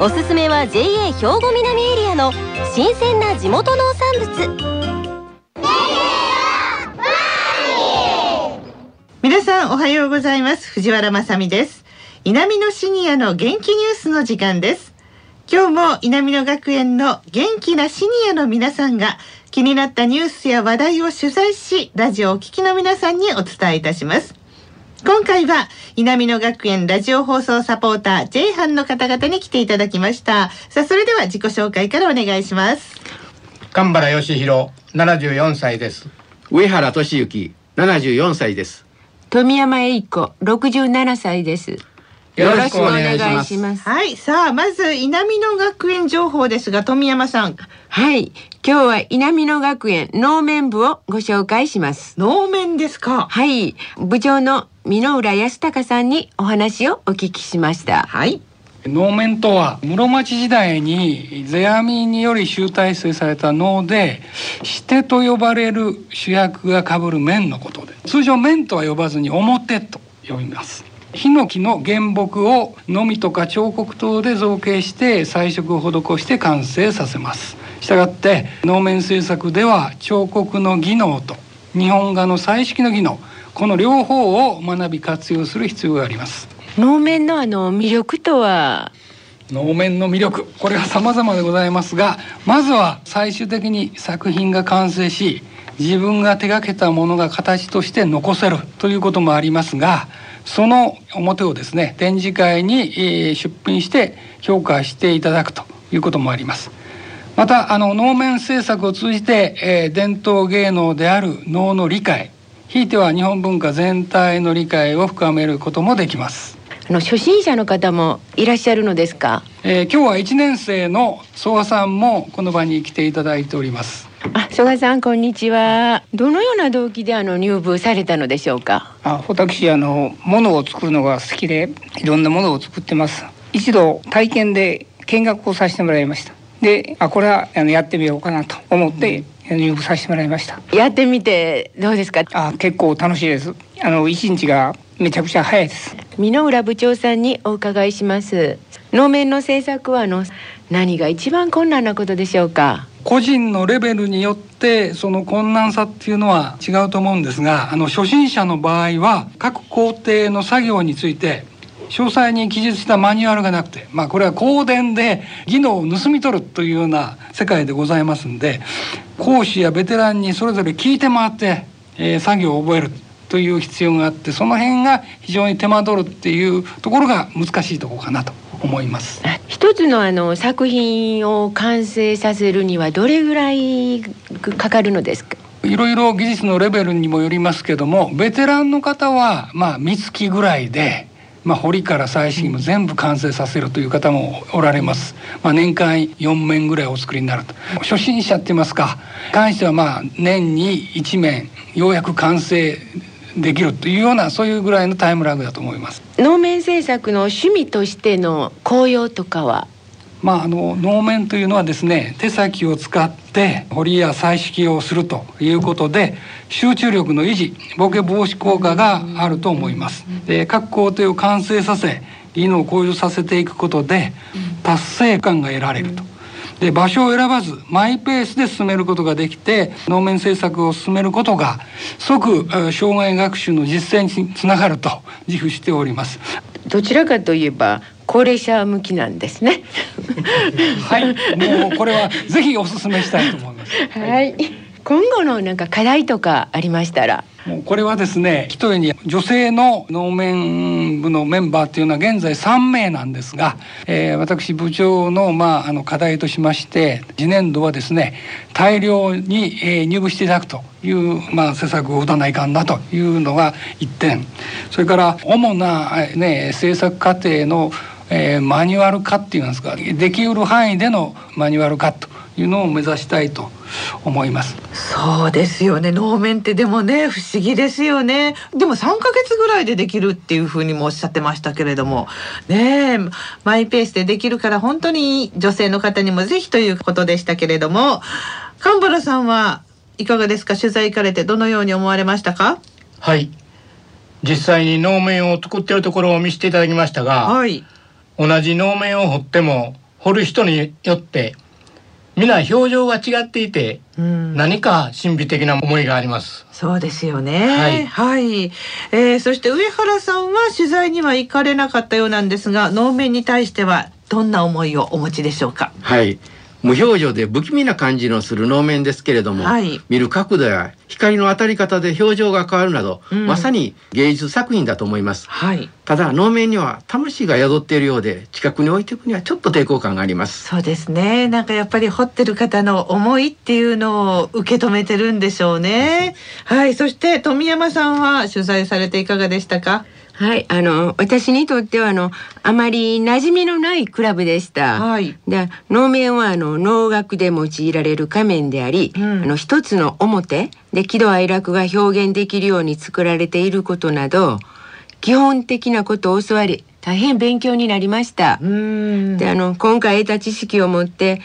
おすすめは JA 兵庫南エリアの新鮮な地元農産物。皆さんおはようございます。藤原まさです。南のシニアの元気ニュースの時間です。今日も南野学園の元気なシニアの皆さんが気になったニュースや話題を取材しラジオを聴きの皆さんにお伝えいたします。今回は南野学園ラジオ放送サポーター J 班の方々に来ていただきました。さあそれでは自己紹介からお願いします。神原義弘74歳です。上原俊之74歳です。富山栄子67歳ですよろしくお願いします。はいさあまず南野学園情報ですが富山さん。はい今日は南野学園能面部をご紹介します。能面ですか。はい部長の箕浦康隆さんにお話をお聞きしました。はい。能面とは室町時代に世阿弥により集大成された能でシテと呼ばれる主役が被る面のことで通常面とは呼ばずに表と呼びますヒノキの原木をのみとか彫刻刀で造形して彩色を施して完成させます。したがって能面制作では彫刻の技能と日本画の彩色の技能この両方を学び活用する必要があります。能面のあの魅力とは？能面の魅力。これは様々でございますがまずは最終的に作品が完成し自分が手がけたものが形として残せるということもありますがその表をですね展示会にえー出品して評価していただくということもあります。またあの能面制作を通じて、えー伝統芸能である能の理解ひいては日本文化全体の理解を深めることもできます。あの初心者の方もいらっしゃるのですか？えー今日は1年生の曽我さんもこの場に来ていただいておりますあ曽我さんこんにちは。どのような動機であの入部されたのでしょうか？あ私あの物を作るのが好きでいろんなものを作ってます。一度体験で見学をさせてもらいました。であこれはあのやってみようかなと思って入部させてもらいました。やってみてどうですか？あ結構楽しいです。あの一日がめちゃくちゃ早いです。箕浦部長さんにお伺いします。能面の制作はあの何が一番困難なことでしょうか？個人のレベルによってその困難さっていうのは違うと思うんですがあの初心者の場合は各工程の作業について詳細に記述したマニュアルがなくて、まあ、これは香典で技能を盗み取るというような世界でございますんで講師やベテランにそれぞれ聞いて回って、えー作業を覚えるという必要があってその辺が非常に手間取るっていうところが難しいところかなと思います。あ一つのあの作品を完成させるにはどれぐらいかかるのですか？いろいろ技術のレベルにもよりますけどもベテランの方はまあ三月ぐらいで、まあ、彫りから彩色も全部完成させるという方もおられます、まあ、年間4面ぐらいお作りになると。初心者って言いますか関してはまあ年に1面ようやく完成できるというようなそういうぐらいのタイムラグだと思います。能面制作の趣味としての紅葉とかは？まあ、あの能面というのはですね手先を使って彫りや彩色をするということで集中力の維持ボケ防止効果があると思います。で各工程を完成させ技能を向上させていくことで達成感が得られると。で場所を選ばずマイペースで進めることができて能面制作を進めることが即えー障害学習の実践につながると自負しております。どちらかといえば高齢者向きなんですね はい、もうこれはぜひお勧めしたいと思います。はい今後のなんか課題とかありましたらもうこれはですね一重に女性の能面部のメンバーっていうのは現在3名なんですが、えー私部長の,、まあ、あの課題としまして次年度はですね大量に、えー入部していただくという、まあ、施策を打たないかんなというのが1点。それから主な、ね、制作過程のえー、マニュアル化っていうんですかできうる範囲でのマニュアル化というのを目指したいと思います。そうですよね。能面ってでもね不思議ですよね。でも3ヶ月ぐらいでできるっていうふうにもおっしゃってましたけれども。ねマイペースでできるから本当に女性の方にもぜひということでしたけれども。神原さんはいかがですか？取材行かれてどのように思われましたか？はい。実際に能面を作ってるところを見せていただきましたが、はい、同じ能面を彫っても彫る人によって皆表情が違っていて、うん、何か神秘的な思いがあります。そうですよね。はい、はい、えー、そして上原さんは取材には行かれなかったようなんですが、能面に対してはどんな思いをお持ちでしょうか？はい。無表情で不気味な感じのする能面ですけれども、はい、見る角度や光の当たり方で表情が変わるなど、うん、まさに芸術作品だと思います、はい、ただ能面には魂が宿っているようで近くに置いていくにはちょっと抵抗感があります。そうですね。なんかやっぱり彫ってる方の思いっていうのを受け止めてるんでしょうね。はい。そして富山さんは取材されていかがでしたか？はい、あの私にとってはあのあまり馴染みのないクラブでした。はい、で能面はあの能楽で用いられる仮面であり、うん、あの一つの表で喜怒哀楽が表現できるように作られていることなど基本的なことを教わり大変勉強になりました。であの今回得た知識を持って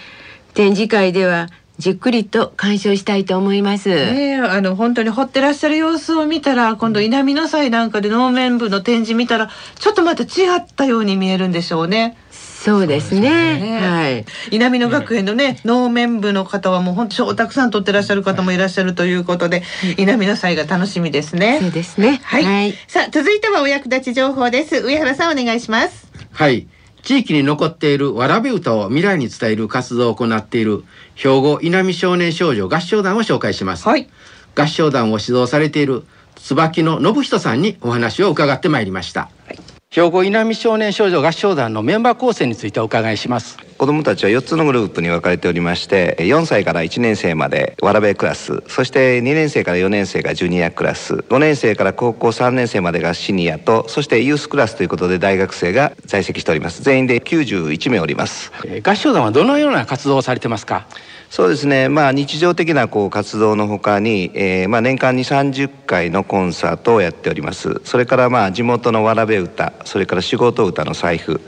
展示会ではじっくりと鑑賞したいと思います。ねあの本当に掘ってらっしゃる様子を見たら今度稲美の祭なんかで能面部の展示見たらちょっとまた違ったように見えるんでしょうね。そうですね。すねはい。稲美野学園のね、能面部の方はもう本当超たくさん撮ってらっしゃる方もいらっしゃるということで、稲美の祭が楽しみですね。そうですね。はい。はい、さあ続いてはお役立ち情報です。上原さんお願いします。はい。地域に残っているわらべ歌を未来に伝える活動を行っている兵庫稲美少年少女合唱団を紹介します、はい、合唱団を指導されている椿野信人さんにお話を伺ってまいりました、はい。兵庫稲美少年少女合唱団のメンバー構成についてお伺いします子どもたちは4つのグループに分かれておりまして4歳から1年生までわらべクラスそして2年生から4年生がジュニアクラス5年生から高校3年生までがシニアとそしてユースクラスということで大学生が在籍しております。全員で91名おります。合唱団はどのような活動をされてますか？そうですね、まあ、日常的なこう活動のほかに、えーまあ、年間に30回のコンサートをやっております。それからまあ地元のわらべ歌それから仕事歌の財布、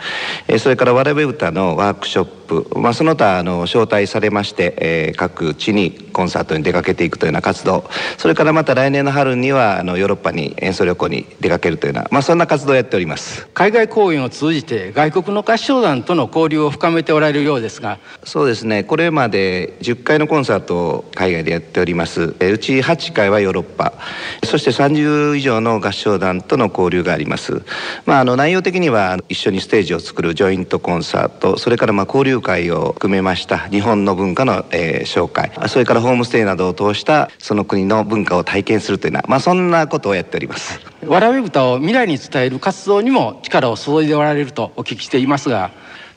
えー、それからわらべ歌のワークショップ、トップ。まあ、その他あの招待されまして、えー、各地にコンサートに出かけていくというような活動。それからまた来年の春にはあのヨーロッパに演奏旅行に出かけるというような、まあ、そんな活動をやっております。海外公演を通じて外国の合唱団との交流を深めておられるようですが。そうですね。これまで10回のコンサートを海外でやっております。うち8回はヨーロッパ。そして30以上の合唱団との交流があります。まああの内容的には一緒にステージを作るジョイントコンサート。それからまあ交流会を含めました日本の文化の、えー、紹介。それからホームステイなどを通したその国の文化を体験するというようなまあそんなことをやっております。わらび豚を未来に伝える活動にも力を注いでおられるとお聞きしていますが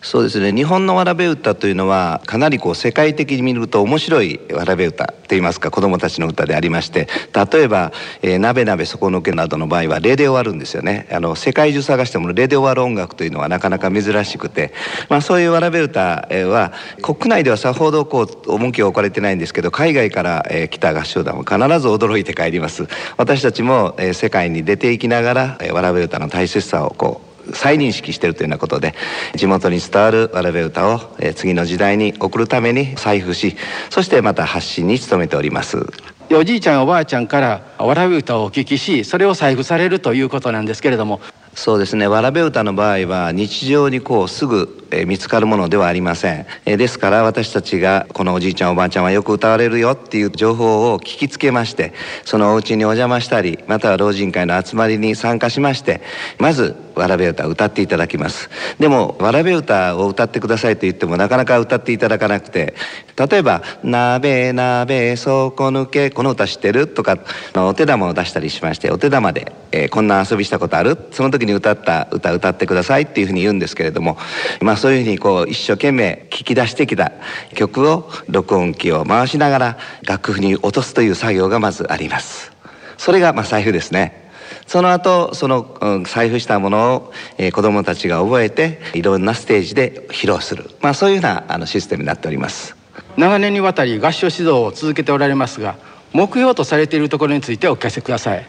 そうですね。日本のわらべ歌というのはかなりこう世界的に見ると面白いわらべ歌といいますか子どもたちの歌でありまして例えば「えー、なべなべ底抜け」などの場合は例で終わるんですよね。あの世界中探しても例で終わる音楽というのはなかなか珍しくて、まあ、そういうわらべ歌は国内ではさほどこう重きを置かれてないんですけど海外から、えー、来た合唱団は必ず驚いて帰ります。私たちも、えー、世界に出ていきながら、えー、わらべ歌の大切さをこう再認識しているというようなことで地元に伝わるわらべ歌を次の時代に送るために財布しそしてまた発信に努めております。おじいちゃんおばあちゃんからわらべ歌をお聞きしそれを財布されるということなんですけれども。そうですね。わらべ歌の場合は日常にこうすぐえ見つかるものではありませんえですから私たちがこのおじいちゃんおばあちゃんはよく歌われるよっていう情報を聞きつけましてそのお家にお邪魔したりまたは老人会の集まりに参加しましてまずわらべ歌を歌っていただきますでもわらべ歌を歌ってくださいと言ってもなかなか歌っていただかなくて例えば「なべなべ底抜けこの歌知ってる?」とかお手玉を出したりしましてお手玉で、えー、こんな遊びしたことある?」その時に歌った歌歌ってくださいっていうふうに言うんですけれどもまあそういうふうにこう一生懸命聞き出してきた曲を録音機を回しながら楽譜に落とすという作業がまずあります。それがまあ財布ですね。その後その、うん、財布したものを、えー、子どもたちが覚えていろんなステージで披露する、まあ、そういうようなあのシステムになっております。長年にわたり合唱指導を続けておられますが目標とされているところについてお聞かせください。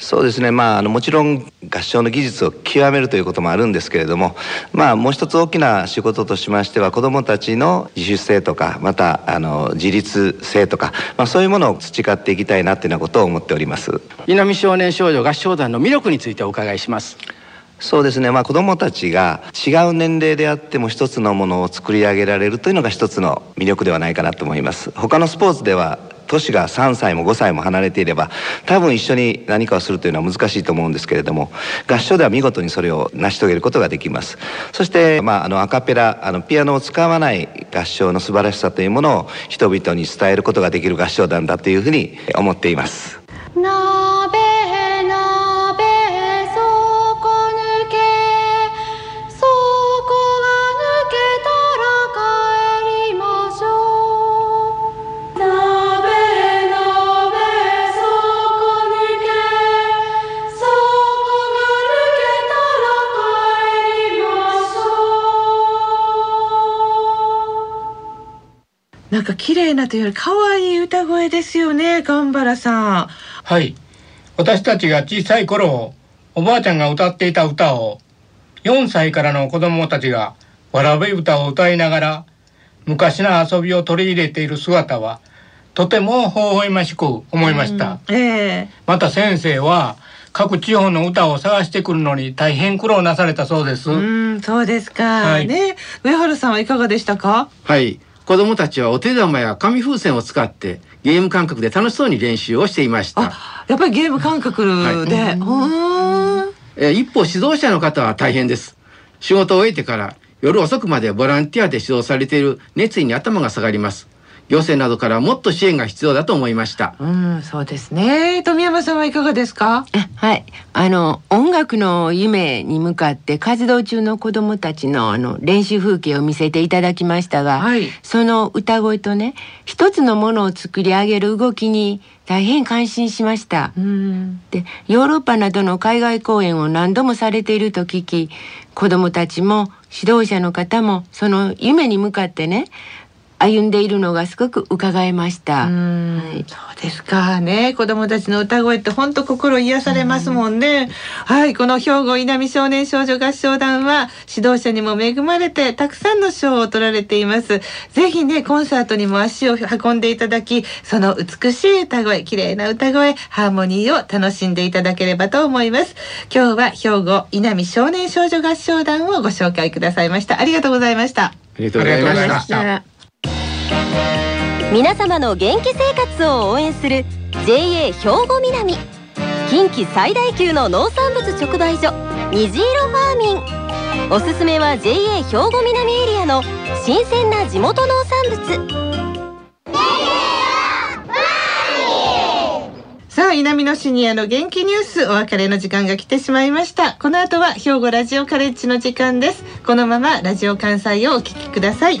そうですね。まああのもちろん合唱の技術を極めるということもあるんですけれどもまあもう一つ大きな仕事としましては子どもたちの自主性とかまたあの自立性とか、まあ、そういうものを培っていきたいなというようなことを思っております。稲見少年少女合唱団の魅力についてお伺いします。そうですね、まあ、子どもたちが違う年齢であっても一つのものを作り上げられるというのが一つの魅力ではないかなと思います。他のスポーツでは年が3歳も5歳も離れていれば多分一緒に何かをするというのは難しいと思うんですけれども合唱では見事にそれを成し遂げることができますそして、まあ、あのアカペラあのピアノを使わない合唱の素晴らしさというものを人々に伝えることができる合唱団だというふうに思っています。なんか綺麗なというより可愛い歌声ですよね頑原さん。はい。私たちが小さい頃おばあちゃんが歌っていた歌を4歳からの子供たちがわらべ歌を歌いながら昔の遊びを取り入れている姿はとても微笑ましく思いました、うんえー、また先生は各地方の歌を探してくるのに大変苦労なされたそうです。うん、そうですか。はい、ね、上原さんはいかがでしたか？はい、子供たちはお手玉や紙風船を使ってゲーム感覚で楽しそうに練習をしていました。やっぱりゲーム感覚で。はい、え一方指導者の方は大変です。仕事を終えてから夜遅くまでボランティアで指導されている熱意に頭が下がります。行政などからもっと支援が必要だと思いました。うん、そうですね。富山さんはいかがですか？はい、あの音楽の夢に向かって活動中の子どもたちのあの練習風景を見せていただきましたが、はい、その歌声とね、一つのものを作り上げる動きに大変感心しました。で、ヨーロッパなどの海外公演を何度もされていると聞き、子どもたちも指導者の方もその夢に向かってね歩んでいるのがすごく伺えました。はい、そうですかね。子供たちの歌声って本当心癒されますもんね。はい、この兵庫稲美少年少女合唱団は指導者にも恵まれてたくさんの賞を取られています。ぜひねコンサートにも足を運んでいただき、その美しい歌声、綺麗な歌声、ハーモニーを楽しんでいただければと思います。今日は兵庫稲美少年少女合唱団をご紹介くださいました。ありがとうございました。ありがとうございました。皆様の元気生活を応援する JA 兵庫南。近畿最大級の農産物直売所虹色ファーミン。おすすめは JA 兵庫南エリアの新鮮な地元農産物。さあ南のシニアの元気ニュースお別れの時間が来てしまいました。この後は兵庫ラジオカレッジの時間です。このままラジオ関西をお聞きください。